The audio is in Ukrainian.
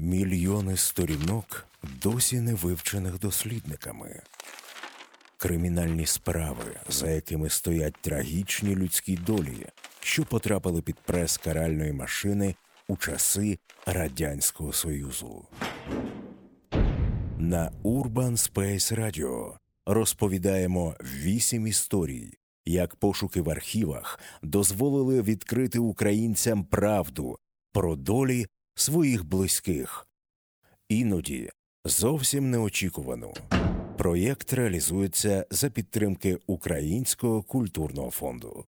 Мільйони сторінок досі не вивчених дослідниками. Кримінальні справи, за якими стоять трагічні людські долі, що потрапили під прес каральної машини у часи Радянського Союзу. На Urban Space Radio розповідаємо вісім історій, як пошуки в архівах дозволили відкрити українцям правду про долі своїх близьких. Іноді зовсім неочікувано. Проєкт реалізується за підтримки Українського культурного фонду.